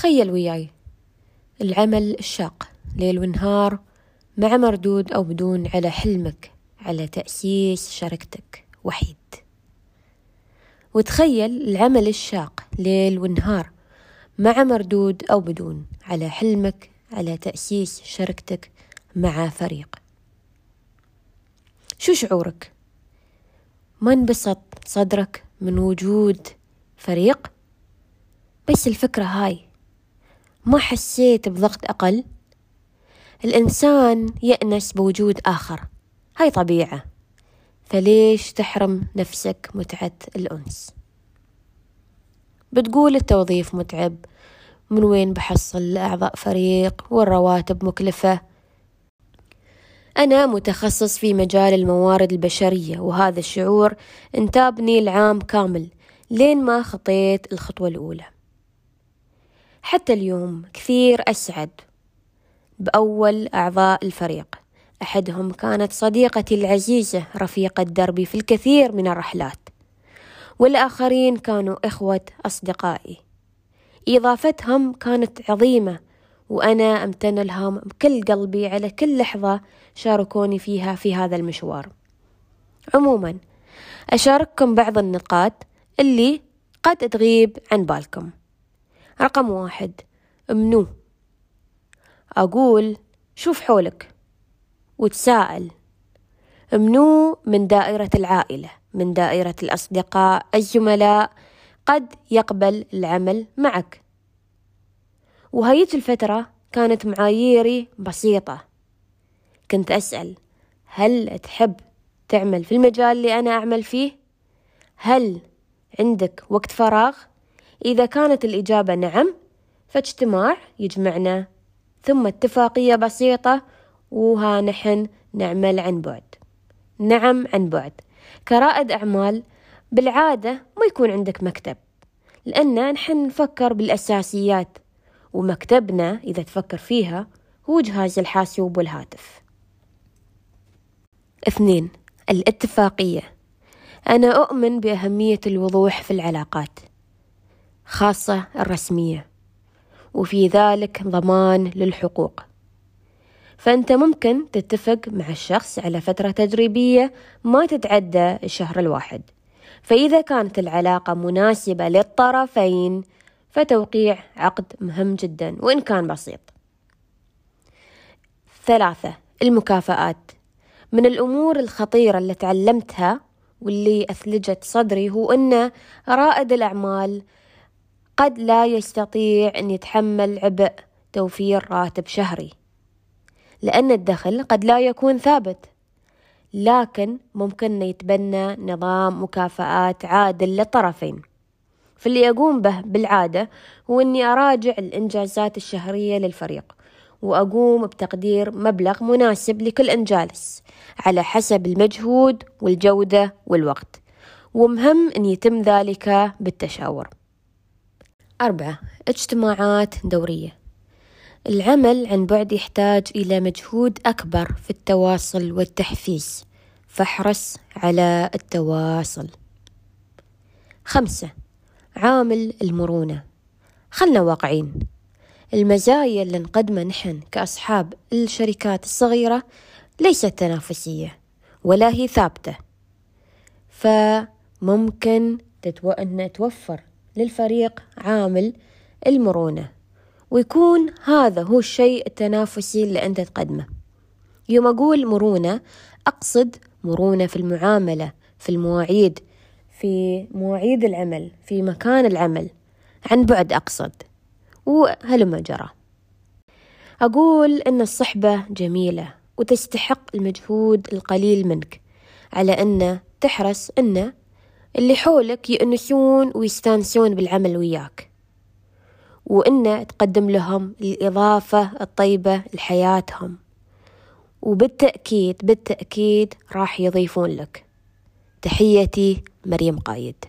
تخيل وياي العمل الشاق ليل ونهار مع مردود أو بدون على حلمك على تأسيس شركتك وحيد وتخيل العمل الشاق ليل ونهار مع مردود أو بدون على حلمك على تأسيس شركتك مع فريق شو شعورك؟ ما انبسط صدرك من وجود فريق؟ بس الفكرة هاي ما حسيت بضغط أقل؟ الإنسان يأنس بوجود آخر هاي طبيعة. فليش تحرم نفسك متعة الأنس؟ بتقول التوظيف متعب من وين بحصل أعضاء فريق والرواتب مكلفة؟ أنا متخصص في مجال الموارد البشرية وهذا الشعور انتابني العام كامل لين ما خطيت الخطوة الأولى. حتى اليوم كثير أسعد. بأول أعضاء الفريق أحدهم كانت صديقتي العزيزة رفيقة دربي في الكثير من الرحلات والآخرين كانوا إخوة أصدقائي. إضافتهم كانت عظيمة وأنا أمتن لهم بكل قلبي على كل لحظة شاركوني فيها في هذا المشوار. عموما أشارككم بعض النقاط اللي قد تغيب عن بالكم. رقم واحد. منو أقول شوف حولك وتساءل. منو من دائرة العائلة من دائرة الأصدقاء الزملاء. قد يقبل العمل معك. وهيت الفترة كانت معاييري بسيطة. كنت أسأل هل تحب تعمل في المجال اللي أنا أعمل فيه؟ هل عندك وقت فراغ؟ إذا كانت الإجابة نعم فاجتماع يجمعنا. ثم اتفاقية بسيطة وها نحن نعمل عن بعد. نعم عن بعد. كرائد أعمال بالعادة ما يكون عندك مكتب لأن نحن نفكر بالأساسيات ومكتبنا إذا تفكر فيها هو جهاز الحاسوب والهاتف. اثنين الاتفاقية. أنا أؤمن بأهمية الوضوح في العلاقات. خاصة الرسمية. وفي ذلك ضمان للحقوق. فأنت ممكن تتفق مع الشخص على فترة تجريبية ما تتعدى الشهر الواحد. فإذا كانت العلاقة مناسبة للطرفين فتوقيع عقد مهم جدا وإن كان بسيط. ثلاثة المكافآت. من الأمور الخطيرة اللي تعلمتها واللي أثلجت صدري هو أن رائد الأعمال قد لا يستطيع أن يتحمل عبء توفير راتب شهري لأن الدخل قد لا يكون ثابت. لكن ممكن يتبنى نظام مكافآت عادل للطرفين. فاللي أقوم به بالعادة هو أني أراجع الإنجازات الشهرية للفريق وأقوم بتقدير مبلغ مناسب لكل إنجاز على حسب المجهود والجودة والوقت. ومهم أن يتم ذلك بالتشاور. أربعة اجتماعات دورية. العمل عن بعد يحتاج إلى مجهود أكبر في التواصل والتحفيز. فاحرص على التواصل. خمسة عامل المرونة. خلنا واقعين. المزايا اللي نقدمها نحن كأصحاب الشركات الصغيرة ليست تنافسية ولا هي ثابتة. فممكن تتو... أن توفر للفريق عامل المرونة. ويكون هذا هو الشيء التنافسي اللي أنت تقدمه. يوم أقول مرونة أقصد مرونة في المعاملة في المواعيد في مواعيد العمل في مكان العمل. عن بعد أقصد. وهلما جرى أقول أن الصحبة جميلة وتستحق المجهود القليل منك على أن تحرص أن اللي حولك يأنسون ويستانسون بالعمل وياك. وإن تقدم لهم الإضافة الطيبة لحياتهم. وبالتأكيد بالتأكيد راح يضيفون لك. تحيتي مريم قايد.